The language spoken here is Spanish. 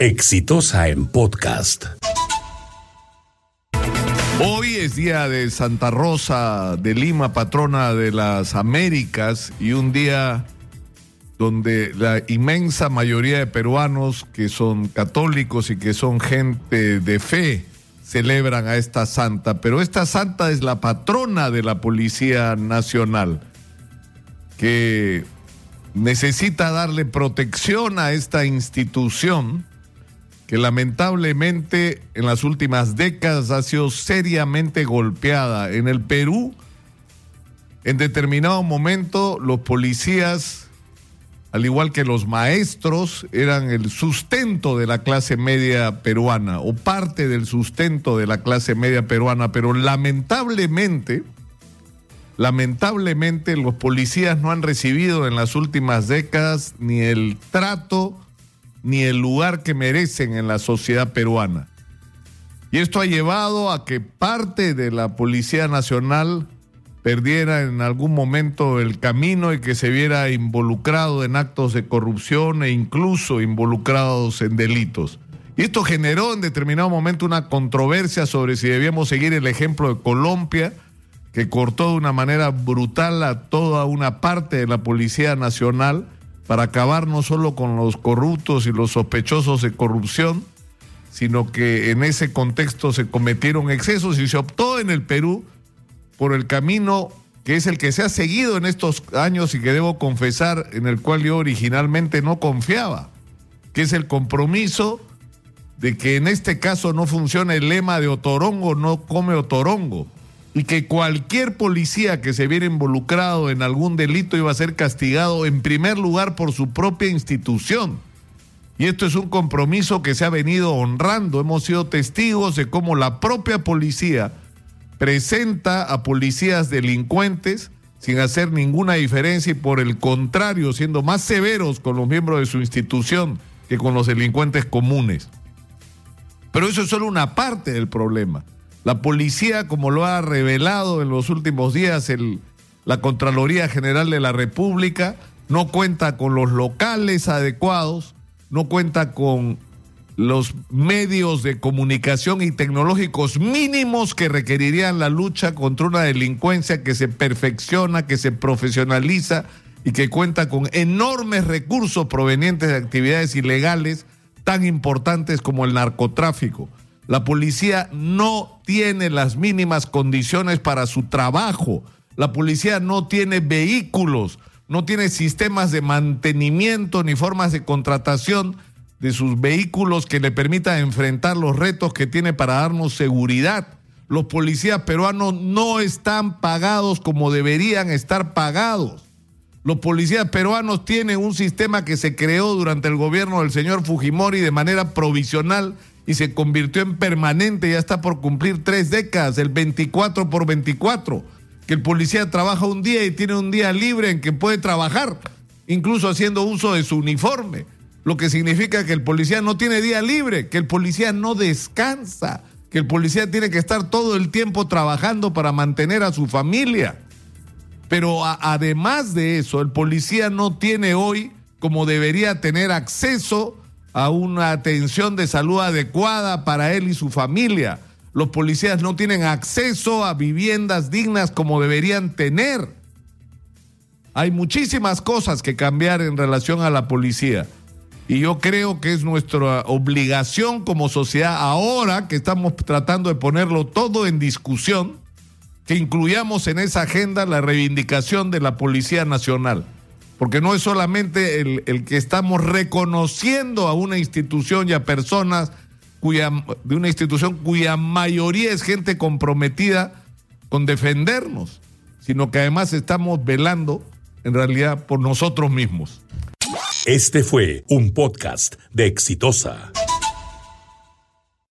Exitosa en podcast. Hoy es día de Santa Rosa de Lima, patrona de las Américas, y un día donde la inmensa mayoría de peruanos que son católicos y que son gente de fe celebran a esta santa, pero esta santa es la patrona de la Policía Nacional, que necesita darle protección a esta institución que lamentablemente en las últimas décadas ha sido seriamente golpeada. En el Perú, en determinado momento, los policías, al igual que los maestros, eran el sustento de la clase media peruana o parte del sustento de la clase media peruana, pero lamentablemente, lamentablemente los policías no han recibido en las últimas décadas ni el trato, ni el lugar que merecen en la sociedad peruana. Y esto ha llevado a que parte de la Policía Nacional perdiera en algún momento el camino y que se viera involucrado en actos de corrupción e incluso involucrados en delitos. Y esto generó en determinado momento una controversia sobre si debíamos seguir el ejemplo de Colombia, que cortó de una manera brutal a toda una parte de la Policía Nacional para acabar no solo con los corruptos y los sospechosos de corrupción, sino que en ese contexto se cometieron excesos y se optó en el Perú por el camino que es el que se ha seguido en estos años y que debo confesar en el cual yo originalmente no confiaba, que es el compromiso de que en este caso no funciona el lema de otorongo no come otorongo y que cualquier policía que se viera involucrado en algún delito iba a ser castigado en primer lugar por su propia institución. Y esto es un compromiso que se ha venido honrando. Hemos sido testigos de cómo la propia policía presenta a policías delincuentes sin hacer ninguna diferencia y por el contrario siendo más severos con los miembros de su institución que con los delincuentes comunes. Pero eso es solo una parte del problema. La policía, como lo ha revelado en los últimos días la Contraloría General de la República, no cuenta con los locales adecuados, no cuenta con los medios de comunicación y tecnológicos mínimos que requerirían la lucha contra una delincuencia que se perfecciona, que se profesionaliza y que cuenta con enormes recursos provenientes de actividades ilegales tan importantes como el narcotráfico. La policía no tiene las mínimas condiciones para su trabajo. La policía no tiene vehículos, no tiene sistemas de mantenimiento ni formas de contratación de sus vehículos que le permitan enfrentar los retos que tiene para darnos seguridad. Los policías peruanos no están pagados como deberían estar pagados. Los policías peruanos tienen un sistema que se creó durante el gobierno del señor Fujimori de manera provisional y se convirtió en permanente, ya está por cumplir tres décadas, el 24 por 24, que el policía trabaja un día y tiene un día libre en que puede trabajar, incluso haciendo uso de su uniforme, lo que significa que el policía no tiene día libre, que el policía no descansa, que el policía tiene que estar todo el tiempo trabajando para mantener a su familia. Pero además de eso, el policía no tiene hoy, como debería tener acceso a una atención de salud adecuada para él y su familia. Los policías no tienen acceso a viviendas dignas como deberían tener. Hay muchísimas cosas que cambiar en relación a la policía. Y yo creo que es nuestra obligación como sociedad, ahora que estamos tratando de ponerlo todo en discusión, que incluyamos en esa agenda la reivindicación de la Policía Nacional porque no es solamente el, que estamos reconociendo a una institución y a personas cuya, de una institución cuya mayoría es gente comprometida con defendernos, sino que además estamos velando en realidad por nosotros mismos. Este fue un podcast de Exitosa.